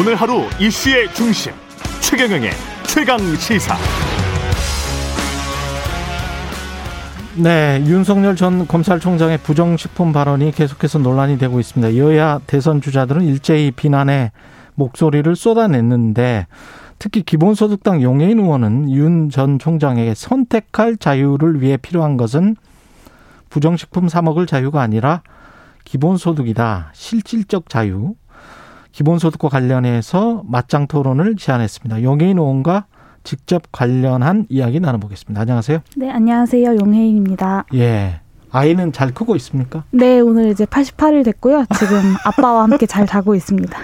오늘 하루 이슈의 중심 최경영의 최강 시사. 네, 윤석열 전 검찰총장의 부정식품 발언이 계속해서 논란이 되고 있습니다. 여야 대선 주자들은 일제히 비난의 목소리를 쏟아냈는데 특히 기본소득당 용해인 의원은 윤 전 총장에게 선택할 자유를 위해 필요한 것은 부정식품 사 먹을 자유가 아니라 기본소득이다. 실질적 자유. 기본소득과 관련해서 맞짱 토론을 제안했습니다. 용해인 의원과 직접 관련한 이야기 나눠보겠습니다. 안녕하세요. 네, 안녕하세요. 용혜인입니다. 예. 아이는 잘 크고 있습니까? 네, 오늘 이제 88일 됐고요. 지금 아빠와 함께 잘 자고 있습니다.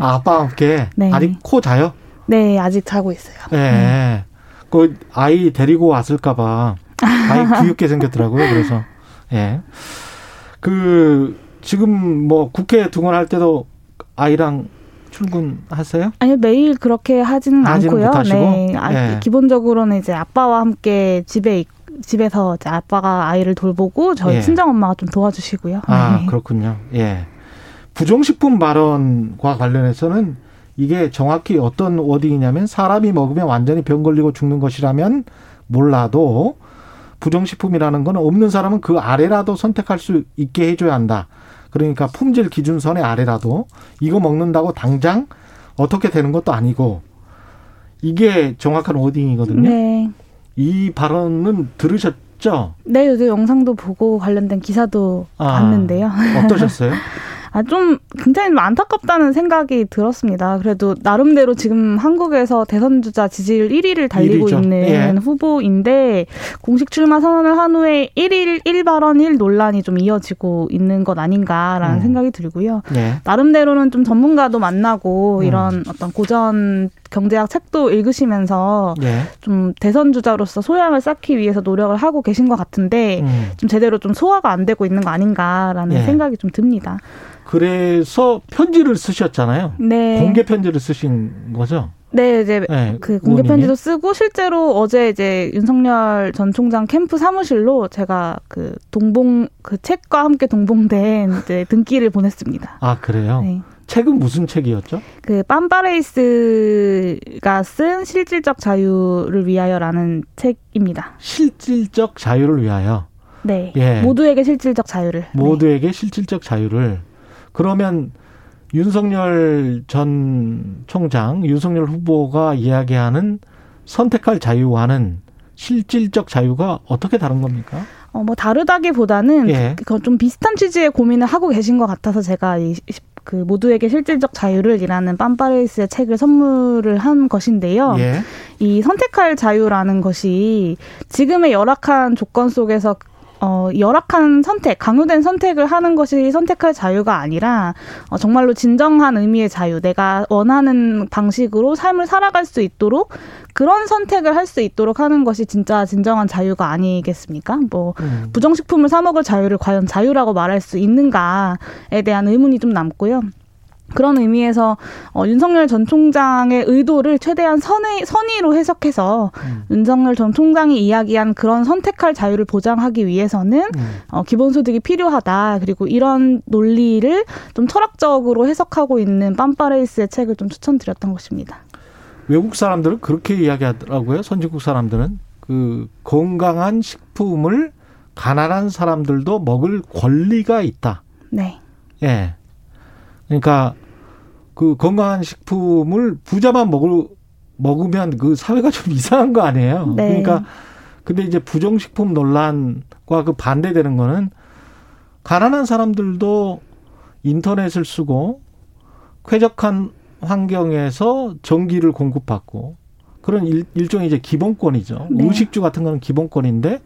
아, 아빠와 함께 네. 아직 코 자요? 네, 아직 자고 있어요. 예. 네. 그 아이 데리고 왔을까봐 아이 귀엽게 생겼더라고요. 그래서 예. 그 지금 뭐 국회 등원할 때도 아이랑 출근하세요? 아니요, 매일 그렇게 하지는, 하지는 않고요. 네, 아, 예. 기본적으로는 이제 아빠와 함께 집에 있- 집에서 이제 아빠가 아이를 돌보고 저희 예. 친정 엄마가 좀 도와주시고요. 아, 네. 그렇군요. 예. 부정식품 발언과 관련해서는 이게 정확히 어떤 워딩이냐면 사람이 먹으면 완전히 병 걸리고 죽는 것이라면 몰라도 부정식품이라는 건 없는 사람은 그 아래라도 선택할 수 있게 해줘야 한다. 그러니까 품질 기준선의 아래라도 이거 먹는다고 당장 어떻게 되는 것도 아니고 이게 정확한 워딩이거든요. 네. 이 발언은 들으셨죠? 네, 요즘 영상도 보고 관련된 기사도 아. 봤는데요. 어떠셨어요? 아, 좀 굉장히 좀 안타깝다는 생각이 들었습니다. 그래도 나름대로 지금 한국에서 대선 주자 지지율 1위를 달리고 일위죠. 있는 예. 후보인데 공식 출마 선언을 한 후에 1일 1발언 1 논란이 좀 이어지고 있는 것 아닌가라는 음. 생각이 들고요. 네. 나름대로는 좀 전문가도 만나고 음. 이런 어떤 고전 경제학 책도 읽으시면서 예. 좀 대선 주자로서 소양을 쌓기 위해서 노력을 하고 계신 것 같은데 음. 좀 제대로 좀 소화가 안 되고 있는 거 아닌가라는 예. 생각이 좀 듭니다. 그래서 편지를 쓰셨잖아요. 네. 공개 편지를 쓰신 거죠? 네, 이제 네, 그 공개? 편지도 쓰고 실제로 어제 이제 윤석열 전 총장 캠프 사무실로 제가 그 동봉 그 책과 함께 동봉된 이제 등기를 보냈습니다. 아 그래요. 네. 책은 무슨 책이었죠? 그 빰바레이스가 쓴 실질적 자유를 위하여라는 책입니다. 실질적 자유를 위하여 네. 예. 모두에게 실질적 자유를. 네. 모두에게 실질적 자유를 그러면 윤석열 전 총장, 윤석열 후보가 이야기하는 선택할 자유와는 실질적 자유가 어떻게 다른 겁니까? 어, 뭐 다르다기보다는 예. 그건 좀 비슷한 취지의 고민을 하고 계신 것 같아서 제가 이 그 모두에게 실질적 자유를이라는 빰바레이스의 책을 선물을 한 것인데요. 예. 이 선택할 자유라는 것이 지금의 열악한 조건 속에서 어, 열악한 선택, 강요된 선택을 하는 것이 선택할 자유가 아니라 어, 정말로 진정한 의미의 자유, 내가 원하는 방식으로 삶을 살아갈 수 있도록 그런 선택을 할 수 있도록 하는 것이 진짜 진정한 자유가 아니겠습니까? 뭐 음. 부정식품을 사 먹을 자유를 과연 자유라고 말할 수 있는가에 대한 의문이 좀 남고요. 그런 의미에서 어, 윤석열 전 총장의 의도를 최대한 선의, 선의로 해석해서 음. 윤석열 전 총장이 이야기한 그런 선택할 자유를 보장하기 위해서는 음. 어, 기본소득이 필요하다. 그리고 이런 논리를 좀 철학적으로 해석하고 있는 빰파레이스의 책을 좀 추천드렸던 것입니다. 외국 사람들은 그렇게 이야기하더라고요. 선진국 사람들은 그 건강한 식품을 가난한 사람들도 먹을 권리가 있다. 네. 예. 그러니까 그 건강한 식품을 부자만 먹을 먹으면 그 사회가 좀 이상한 거 아니에요. 네. 그러니까 근데 이제 부정식품 논란과 그 반대되는 거는 가난한 사람들도 인터넷을 쓰고 쾌적한 환경에서 전기를 공급받고 그런 일, 일종의 이제 기본권이죠. 네. 의식주 같은 거는 기본권인데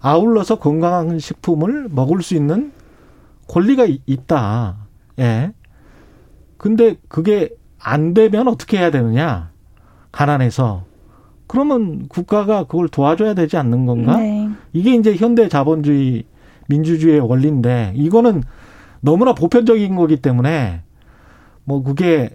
아울러서 건강한 식품을 먹을 수 있는 권리가 이- 있다. 예. 근데 그게 안 되면 어떻게 해야 되느냐? 가난해서. 그러면 국가가 그걸 도와줘야 되지 않는 건가? 네. 이게 이제 현대 자본주의 민주주의의 원리인데 이거는 너무나 보편적인 거기 때문에 뭐 그게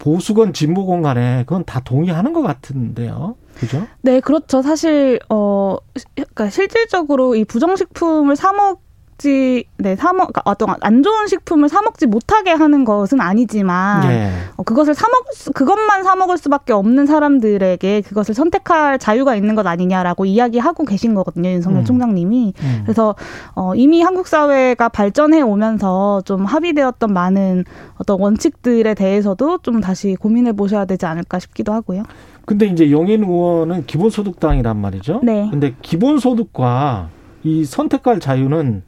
보수건 진보건 간에 그건 다 동의하는 것 같은데요. 그죠? 네, 그렇죠. 사실 어 시- 그러니까 실질적으로 이 부정식품을 사 먹 먹지, 네, 사 먹, 그러니까 어떤 안 좋은 식품을 사 먹지 못하게 하는 것은 아니지만 예. 어, 그것을 사 먹, 그것만 사 먹을 수밖에 없는 사람들에게 그것을 선택할 자유가 있는 것 아니냐라고 이야기하고 계신 거거든요, 윤석열 음. 총장님이. 음. 그래서 어, 이미 한국 사회가 발전해 오면서 좀 합의되었던 많은 어떤 원칙들에 대해서도 좀 다시 고민해 보셔야 되지 않을까 싶기도 하고요. 근데 이제 용인 의원은 기본소득당이란 말이죠. 네. 근데 기본소득과 이 선택할 자유는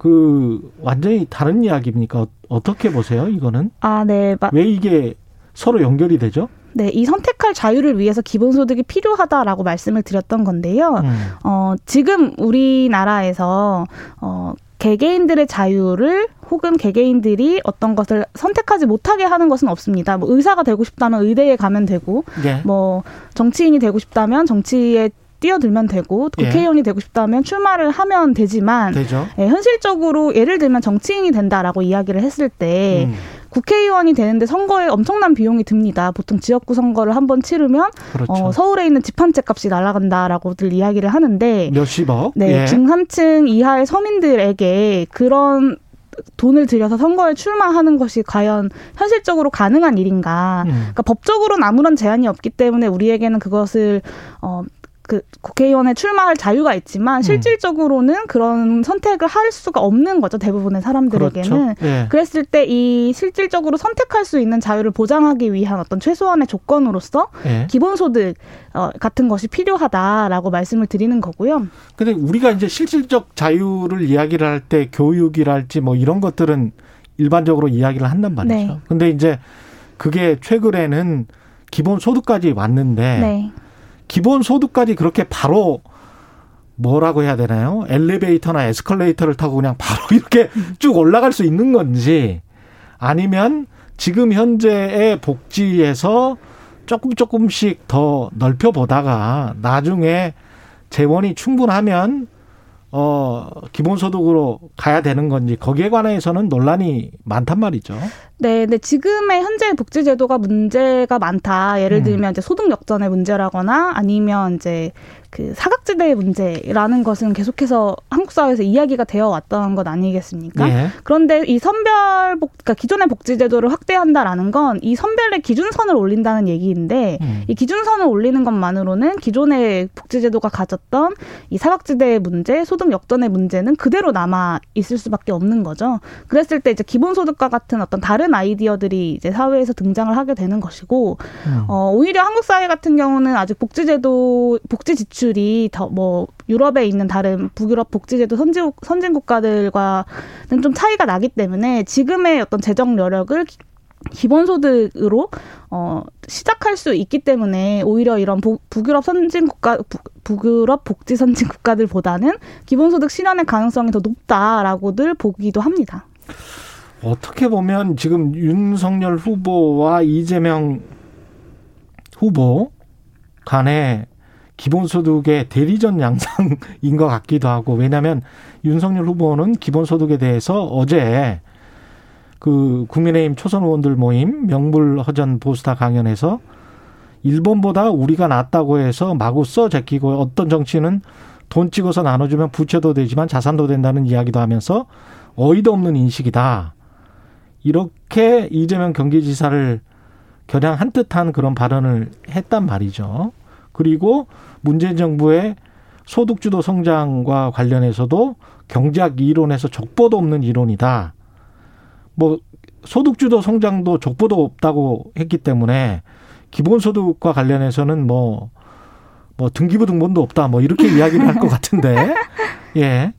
그 완전히 다른 이야기입니까? 어- 어떻게 보세요? 이거는 아, 네. 마, 왜 이게 서로 연결이 되죠? 네, 이 선택할 자유를 위해서 기본소득이 필요하다라고 말씀을 드렸던 건데요. 음. 어, 지금 우리나라에서 어, 개개인들의 자유를 혹은 개개인들이 어떤 것을 선택하지 못하게 하는 것은 없습니다. 뭐 의사가 되고 싶다면 의대에 가면 되고, 예. 뭐 정치인이 되고 싶다면 정치에 뛰어들면 되고, 예. 국회의원이 되고 싶다면 출마를 하면 되지만, 되죠. 예, 현실적으로 예를 들면 정치인이 된다라고 이야기를 했을 때 음. 국회의원이 되는데 선거에 엄청난 비용이 듭니다. 보통 지역구 선거를 한 번 치르면 그렇죠. 어, 서울에 있는 집 한 채 값이 날아간다라고들 이야기를 하는데 몇십억. 네, 예. 중산층 이하의 서민들에게 그런 돈을 들여서 선거에 출마하는 것이 과연 현실적으로 가능한 일인가? 음. 그러니까 법적으로는 아무런 제한이 없기 때문에 우리에게는 그것을 어. 그 국회의원에 출마할 자유가 있지만 음. 실질적으로는 그런 선택을 할 수가 없는 거죠 대부분의 사람들에게는 그렇죠. 예. 그랬을 때 이 실질적으로 선택할 수 있는 자유를 보장하기 위한 어떤 최소한의 조건으로서 예. 기본소득 어, 같은 것이 필요하다라고 말씀을 드리는 거고요. 근데 우리가 이제 실질적 자유를 이야기를 할 때 교육이랄지 뭐 이런 것들은 일반적으로 이야기를 한단 말이죠. 네. 근데 이제 그게 최근에는 기본 소득까지 왔는데 네. 기본 소득까지 그렇게 바로 뭐라고 해야 되나요? 엘리베이터나 에스컬레이터를 타고 그냥 바로 이렇게 쭉 올라갈 수 있는 건지 아니면 지금 현재의 복지에서 조금 조금씩 더 넓혀 보다가 나중에 재원이 충분하면 어 기본소득으로 가야 되는 건지 거기에 관해서는 논란이 많단 말이죠. 네, 근데 지금의 현재 복지제도가 문제가 많다. 예를 음. 들면 이제 소득 역전의 문제라거나 아니면 이제 그 사각지대의 문제라는 것은 계속해서 한국 사회에서 이야기가 되어 왔던 것 아니겠습니까? 예. 그런데 이 선별 복, 그러니까 기존의 복지제도를 확대한다라는 건 이 선별의 기준선을 올린다는 얘기인데 음. 이 기준선을 올리는 것만으로는 기존의 복지제도가 가졌던 이 사각지대의 문제, 소득 역전의 문제는 그대로 남아 있을 수밖에 없는 거죠. 그랬을 때 이제 기본소득과 같은 어떤 다른 아이디어들이 이제 사회에서 등장을 하게 되는 것이고, 음. 어, 오히려 한국 사회 같은 경우는 아직 복지제도, 복지 지출이 더 뭐, 유럽에 있는 다른 북유럽 복지제도 선진, 선진 국가들과는 좀 차이가 나기 때문에 지금의 어떤 재정 여력을 기- 기본소득으로 어, 시작할 수 있기 때문에 오히려 이런 복, 북유럽 선진 국가 북, 북유럽 복지 선진 국가들보다는 기본소득 실현의 가능성이 더 높다라고들 보기도 합니다. 어떻게 보면 지금 윤석열 후보와 이재명 후보 간의 기본소득의 대리전 양상인 것 같기도 하고 왜냐하면 윤석열 후보는 기본소득에 대해서 어제 그 국민의힘 초선 의원들 모임 명불허전 보스타 강연에서 일본보다 우리가 낫다고 해서 마구 써 제끼고 어떤 정치는 돈 찍어서 나눠주면 부채도 되지만 자산도 된다는 이야기도 하면서 어이도 없는 인식이다. 이렇게 이재명 경기지사를 겨냥한 듯한 그런 발언을 했단 말이죠. 그리고 문재인 정부의 소득주도 성장과 관련해서도 경제학 이론에서 족보도 없는 이론이다. 뭐 소득주도 성장도 족보도 없다고 했기 때문에 기본소득과 관련해서는 뭐, 뭐 등기부 등본도 없다. 뭐 이렇게 이야기를 할 것 같은데. 예.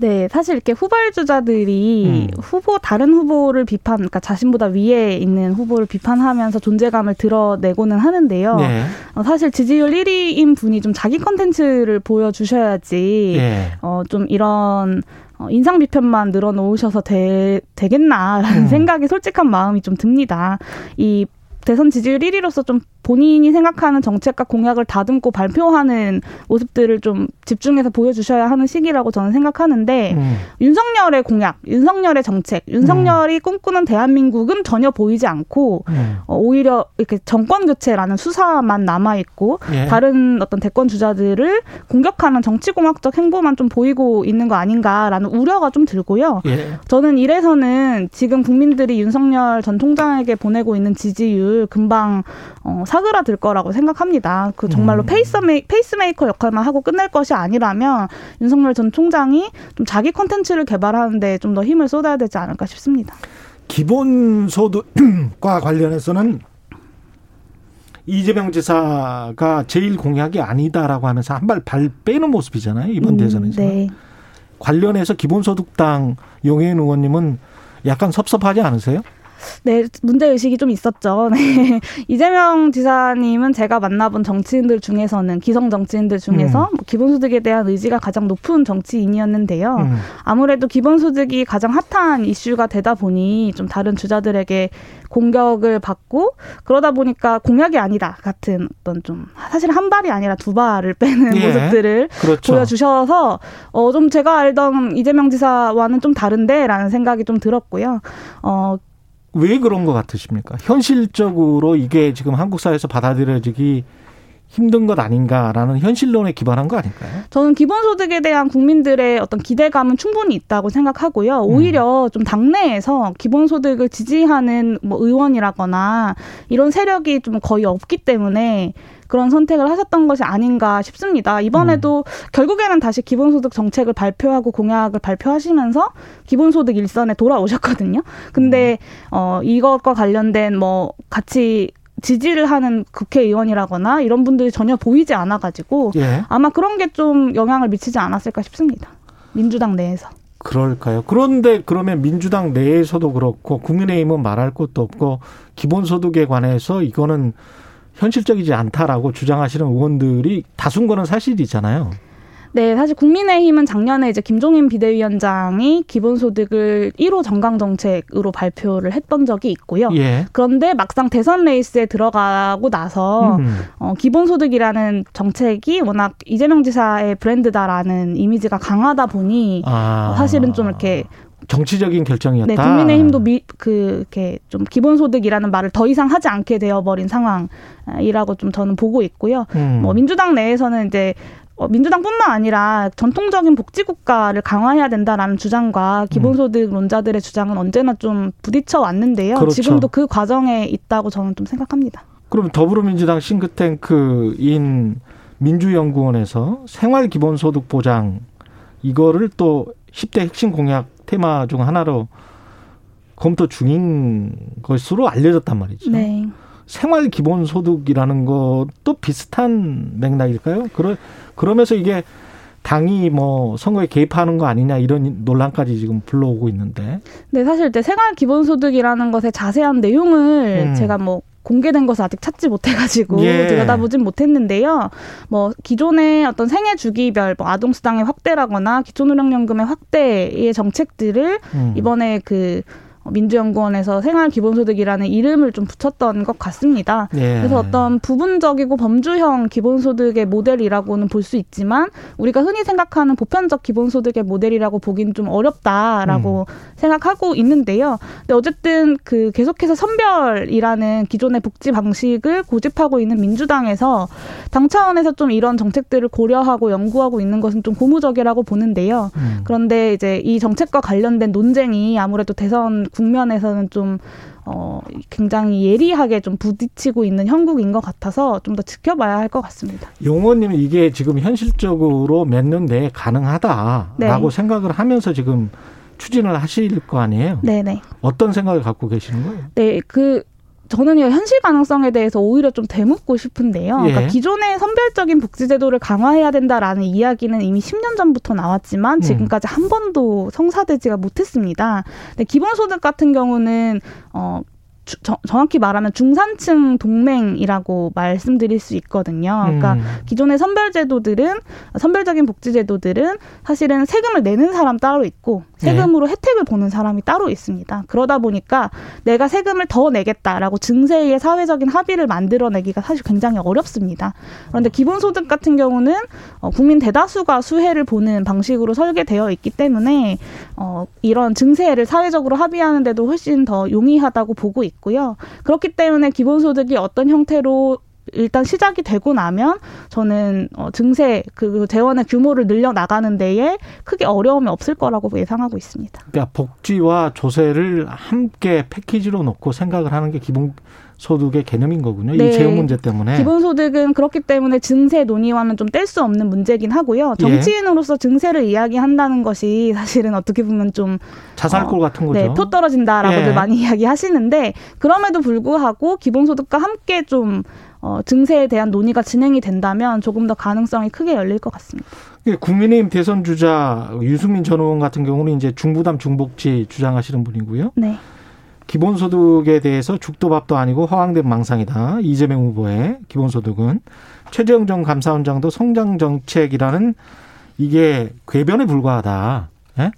네, 사실 이렇게 후발주자들이 음. 후보 다른 후보를 비판, 그러니까 자신보다 위에 있는 후보를 비판하면서 존재감을 드러내고는 하는데요. 네. 어, 사실 지지율 1위인 분이 좀 자기 컨텐츠를 보여주셔야지 예. 어, 좀 이런 어, 인상 비편만 늘어놓으셔서 되, 되겠나라는 음. 생각이 솔직한 마음이 좀 듭니다. 이 대선 지지율 1위로서 좀 본인이 생각하는 정책과 공약을 다듬고 발표하는 모습들을 좀 집중해서 보여주셔야 하는 시기라고 저는 생각하는데 음. 윤석열의 공약, 윤석열의 정책, 윤석열이 음. 꿈꾸는 대한민국은 전혀 보이지 않고 음. 어, 오히려 이렇게 정권 교체라는 수사만 남아 있고 예. 다른 어떤 대권 주자들을 공격하는 정치공학적 행보만 좀 보이고 있는 거 아닌가라는 우려가 좀 들고요. 예. 저는 이래서는 지금 국민들이 윤석열 전 총장에게 보내고 있는 지지율 금방 어, 사그라들 거라고 생각합니다. 그 정말로 음. 페이스메이, 페이스메이커 역할만 하고 끝낼 것이 아니라면 윤석열 전 총장이 좀 자기 콘텐츠를 개발하는데 좀 더 힘을 쏟아야 되지 않을까 싶습니다. 기본소득과 관련해서는 이재명 지사가 제일 공약이 아니다라고 하면서 한 발 발 빼는 모습이잖아요 이번 음, 대선에서 네. 관련해서 기본소득당 용혜인 의원님은 약간 섭섭하지 않으세요? 네, 문제 의식이 좀 있었죠. 네. 이재명 지사님은 제가 만나본 정치인들 중에서는 기성 정치인들 중에서 음. 뭐 기본소득에 대한 의지가 가장 높은 정치인이었는데요. 음. 아무래도 기본소득이 가장 핫한 이슈가 되다 보니 좀 다른 주자들에게 공격을 받고 그러다 보니까 공약이 아니다 같은 어떤 좀 사실 한 발이 아니라 두 발을 빼는 예. 모습들을 그렇죠. 보여주셔서 어 좀 제가 알던 이재명 지사와는 좀 다른데라는 생각이 좀 들었고요. 어 왜 그런 것 같으십니까? 현실적으로 이게 지금 한국 사회에서 받아들여지기 힘든 것 아닌가라는 현실론에 기반한 거 아닐까요? 저는 기본소득에 대한 국민들의 어떤 기대감은 충분히 있다고 생각하고요. 오히려 음. 좀 당내에서 기본소득을 지지하는 뭐 의원이라거나 이런 세력이 좀 거의 없기 때문에 그런 선택을 하셨던 것이 아닌가 싶습니다. 이번에도 음. 결국에는 다시 기본소득 정책을 발표하고 공약을 발표하시면서 기본소득 일선에 돌아오셨거든요. 근데 음. 어 이것과 관련된 뭐 같이 지지를 하는 국회의원이라거나 이런 분들이 전혀 보이지 않아가지고 예. 아마 그런 게 좀 영향을 미치지 않았을까 싶습니다. 민주당 내에서. 그럴까요? 그런데 그러면 민주당 내에서도 그렇고 국민의힘은 말할 것도 없고 기본소득에 관해서 이거는 현실적이지 않다라고 주장하시는 의원들이 다수인 거는 사실이잖아요. 네, 사실 국민의힘은 작년에 이제 김종인 비대위원장이 기본소득을 1호 정강 정책으로 발표를 했던 적이 있고요. 예. 그런데 막상 대선 레이스에 들어가고 나서 음. 어, 기본소득이라는 정책이 워낙 이재명 지사의 브랜드다라는 이미지가 강하다 보니 아. 사실은 좀 이렇게 정치적인 결정이었다. 네, 국민의힘도 미, 그 이렇게 좀 기본소득이라는 말을 더 이상 하지 않게 되어버린 상황이라고 좀 저는 보고 있고요. 음. 뭐 민주당 내에서는 이제 어, 민주당뿐만 아니라 전통적인 복지국가를 강화해야 된다라는 주장과 기본소득론자들의 주장은 언제나 좀 부딪혀 왔는데요. 그렇죠. 지금도 그 과정에 있다고 저는 좀 생각합니다. 그럼 더불어민주당 싱크탱크인 민주연구원에서 생활기본소득 보장 이거를 또 10대 핵심 공약 테마 중 하나로 검토 중인 것으로 알려졌단 말이죠. 네. 생활 기본 소득이라는 것도 비슷한 맥락일까요? 그러 그러면서 이게 당이 뭐 선거에 개입하는 거 아니냐 이런 논란까지 지금 불러오고 있는데. 네, 사실 이제 생활 기본 소득이라는 것의 자세한 내용을 음. 제가 뭐 공개된 것을 아직 찾지 못해가지고 예. 들여다보진 못했는데요. 뭐 기존의 어떤 생애 주기별 뭐 아동 수당의 확대라거나 기초노령연금의 확대의 정책들을 음. 이번에 그 민주연구원에서 생활기본소득이라는 이름을 좀 붙였던 것 같습니다. 예. 그래서 어떤 부분적이고 범주형 기본소득의 모델이라고는 볼 수 있지만 우리가 흔히 생각하는 보편적 기본소득의 모델이라고 보기는 좀 어렵다라고 음. 생각하고 있는데요. 근데 어쨌든 그 계속해서 선별이라는 기존의 복지 방식을 고집하고 있는 민주당에서 당 차원에서 좀 이런 정책들을 고려하고 연구하고 있는 것은 좀 고무적이라고 보는데요. 음. 그런데 이제 이 정책과 관련된 논쟁이 아무래도 대선 국면에서는 좀 어, 굉장히 예리하게 좀 부딪히고 있는 형국인 것 같아서 좀 더 지켜봐야 할 것 같습니다. 용호님은 이게 지금 현실적으로 몇 년 내에 가능하다라고 네. 생각을 하면서 지금 추진을 하실 거 아니에요? 네네. 어떤 생각을 갖고 계시는 거예요? 네, 그 저는 이 현실 가능성에 대해서 오히려 좀 되묻고 싶은데요. 예. 그러니까 기존의 선별적인 복지제도를 강화해야 된다라는 이야기는 이미 10년 전부터 나왔지만 음. 지금까지 음. 한 번도 성사되지가 못했습니다. 근데 기본소득 같은 경우는 어 주, 저, 정확히 말하면 중산층 동맹이라고 말씀드릴 수 있거든요. 그러니까 음. 기존의 선별제도들은 선별적인 복지제도들은 사실은 세금을 내는 사람 따로 있고 세금으로 네. 혜택을 보는 사람이 따로 있습니다. 그러다 보니까 내가 세금을 더 내겠다라고 증세의 사회적인 합의를 만들어내기가 사실 굉장히 어렵습니다. 그런데 기본소득 같은 경우는 어, 국민 대다수가 수혜를 보는 방식으로 설계되어 있기 때문에 어, 이런 증세를 사회적으로 합의하는데도 훨씬 더 용이하다고 보고 있고 요. 그렇기 때문에 기본소득이 어떤 형태로 일단 시작이 되고 나면 저는 어, 증세 그 재원의 규모를 늘려 나가는 데에 크게 어려움이 없을 거라고 예상하고 있습니다. 그러니까 복지와 조세를 함께 패키지로 놓고 생각을 하는 게 기본 소득의 개념인 거군요. 네. 이 재원 문제 때문에. 기본소득은 그렇기 때문에 증세 논의와는 좀 뗄 수 없는 문제긴 하고요. 예. 정치인으로서 예. 증세를 이야기한다는 것이 사실은 어떻게 보면 좀 자살골 어, 같은 거죠. 네, 표 떨어진다라고들 예. 많이 이야기하시는데 그럼에도 불구하고 기본소득과 함께 좀 어, 증세에 대한 논의가 진행이 된다면 조금 더 가능성이 크게 열릴 것 같습니다. 예, 국민의힘 대선 주자 유승민 전 의원 같은 경우는 이제 중부담 중복지 주장하시는 분이고요. 네. 기본소득에 대해서 죽도 밥도 아니고 허황된 망상이다. 이재명 후보의 기본소득은 최재형 전 감사원장도 성장 정책이라는 이게 궤변에 불과하다. 예?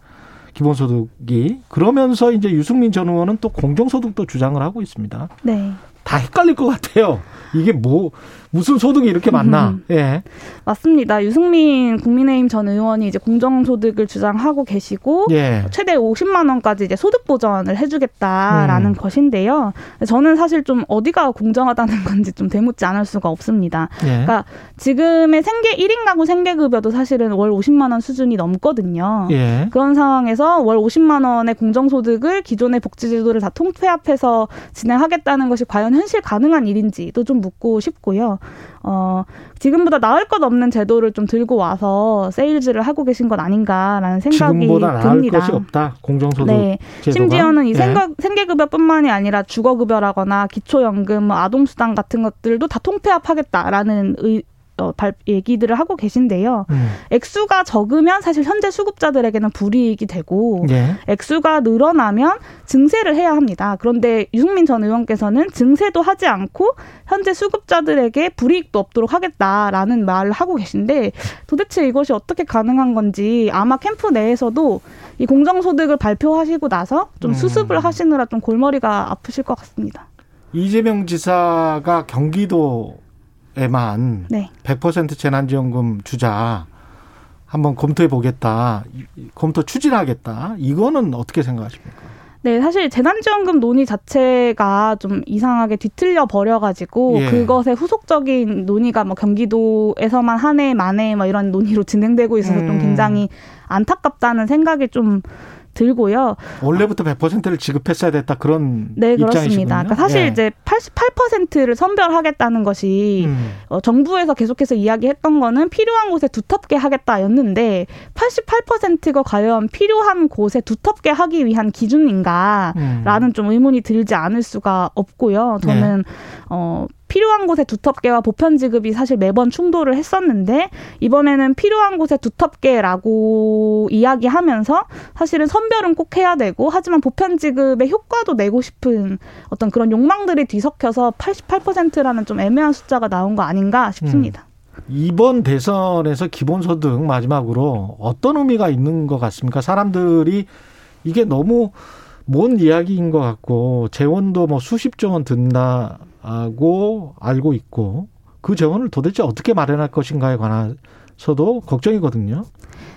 기본소득이 그러면서 이제 유승민 전 의원은 또 공정소득도 주장을 하고 있습니다. 네. 다 헷갈릴 것 같아요. 이게 뭐 무슨 소득이 이렇게 많나? 음. 예. 맞습니다. 유승민 국민의힘 전 의원이 이제 공정소득을 주장하고 계시고 예. 최대 50만 원까지 이제 소득 보전을 해주겠다라는 음. 것인데요. 저는 사실 좀 어디가 공정하다는 건지 좀 되묻지 않을 수가 없습니다. 예. 그러니까 지금의 생계 1인 가구 생계급여도 사실은 월 50만 원 수준이 넘거든요. 예. 그런 상황에서 월 50만 원의 공정소득을 기존의 복지제도를 다 통폐합해서 진행하겠다는 것이 과연 현실 가능한 일인지도 좀 묻고 싶고요. 어, 지금보다 나을 것 없는 제도를 좀 들고 와서 세일즈를 하고 계신 것 아닌가라는 생각이 지금보다 듭니다. 나을 것이 없다. 공정소득 네. 제도가. 심지어는 이 예. 생각, 생계급여뿐만이 아니라 주거급여라거나 기초연금, 뭐 아동수당 같은 것들도 다 통폐합하겠다라는 의, 어, 발, 얘기들을 하고 계신데요. 음. 액수가 적으면 사실 현재 수급자들에게는 불이익이 되고 예. 액수가 늘어나면 증세를 해야 합니다. 그런데 유승민 전 의원께서는 증세도 하지 않고 현재 수급자들에게 불이익도 없도록 하겠다라는 말을 하고 계신데 도대체 이것이 어떻게 가능한 건지 아마 캠프 내에서도 이 공정소득을 발표하시고 나서 좀 음. 수습을 음. 하시느라 좀 골머리가 아프실 것 같습니다. 이재명 지사가 경기도 에만 네. 100% 재난지원금 주자 한번 검토해 보겠다. 검토 추진하겠다. 이거는 어떻게 생각하십니까? 네, 사실 재난지원금 논의 자체가 좀 이상하게 뒤틀려 버려가지고 예. 그것의 후속적인 논의가 뭐 경기도에서만 한 해, 만해 뭐 이런 논의로 진행되고 있어서 음. 좀 굉장히 안타깝다는 생각이 좀 들고요. 원래부터 100%를 지급했어야 됐다 그런 네 그렇습니다. 그러니까 사실 예. 이제 88%를 선별하겠다는 것이 음. 어, 정부에서 계속해서 이야기했던 거는 필요한 곳에 두텁게 하겠다였는데 88%가 과연 필요한 곳에 두텁게 하기 위한 기준인가라는 음. 좀 의문이 들지 않을 수가 없고요. 저는 네. 어. 필요한 곳에 두텁게와 보편 지급이 사실 매번 충돌을 했었는데 이번에는 필요한 곳에 두텁게라고 이야기하면서 사실은 선별은 꼭 해야 되고 하지만 보편 지급의 효과도 내고 싶은 어떤 그런 욕망들이 뒤섞여서 88%라는 좀 애매한 숫자가 나온 거 아닌가 싶습니다. 음. 이번 대선에서 기본소득 마지막으로 어떤 의미가 있는 것 같습니까? 사람들이 이게 너무 먼 이야기인 것 같고 재원도 뭐 수십 조 원 든다 하고 알고 있고 그 재원을 도대체 어떻게 마련할 것인가에 관해서도 걱정이거든요.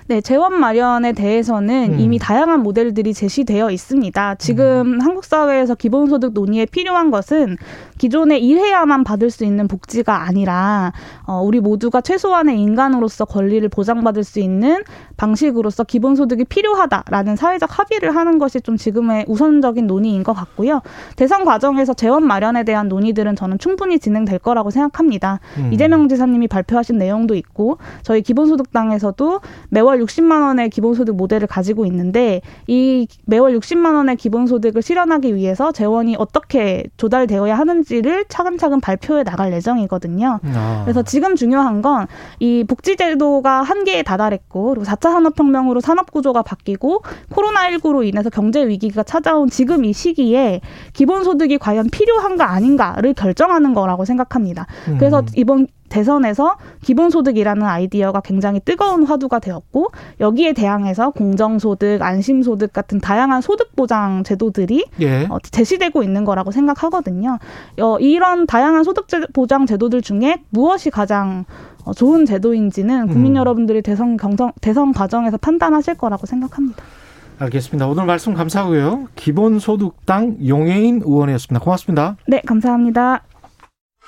네, 재원 마련에 대해서는 음. 이미 다양한 모델들이 제시되어 있습니다. 지금 음. 한국 사회에서 기본소득 논의에 필요한 것은 기존에 일해야만 받을 수 있는 복지가 아니라 어, 우리 모두가 최소한의 인간으로서 권리를 보장받을 수 있는 방식으로서 기본소득이 필요하다라는 사회적 합의를 하는 것이 좀 지금의 우선적인 논의인 것 같고요. 대선 과정에서 재원 마련에 대한 논의들은 저는 충분히 진행될 거라고 생각합니다. 음. 이재명 지사님이 발표하신 내용도 있고 저희 저희 기본소득당에서도 매월 60만 원의 기본소득 모델을 가지고 있는데 이 매월 60만 원의 기본소득을 실현하기 위해서 재원이 어떻게 조달되어야 하는지를 차근차근 발표해 나갈 예정이거든요. 아. 그래서 지금 중요한 건 이 복지제도가 한계에 다다랬고 그리고 4차 산업혁명으로 산업구조가 바뀌고 코로나19로 인해서 경제 위기가 찾아온 지금 이 시기에 기본소득이 과연 필요한가 아닌가를 결정하는 거라고 생각합니다. 그래서 음. 이번 대선에서 기본소득이라는 아이디어가 굉장히 뜨거운 화두가 되었고 여기에 대항해서 공정소득, 안심소득 같은 다양한 소득 보장 제도들이 예. 어, 제시되고 있는 거라고 생각하거든요. 어, 이런 다양한 소득 보장 제도들 중에 무엇이 가장 어, 좋은 제도인지는 국민 음. 여러분들이 대선 경선 대선 과정에서 판단하실 거라고 생각합니다. 알겠습니다. 오늘 말씀 감사하고요. 기본소득당 용해인 의원이었습니다. 고맙습니다. 네, 감사합니다.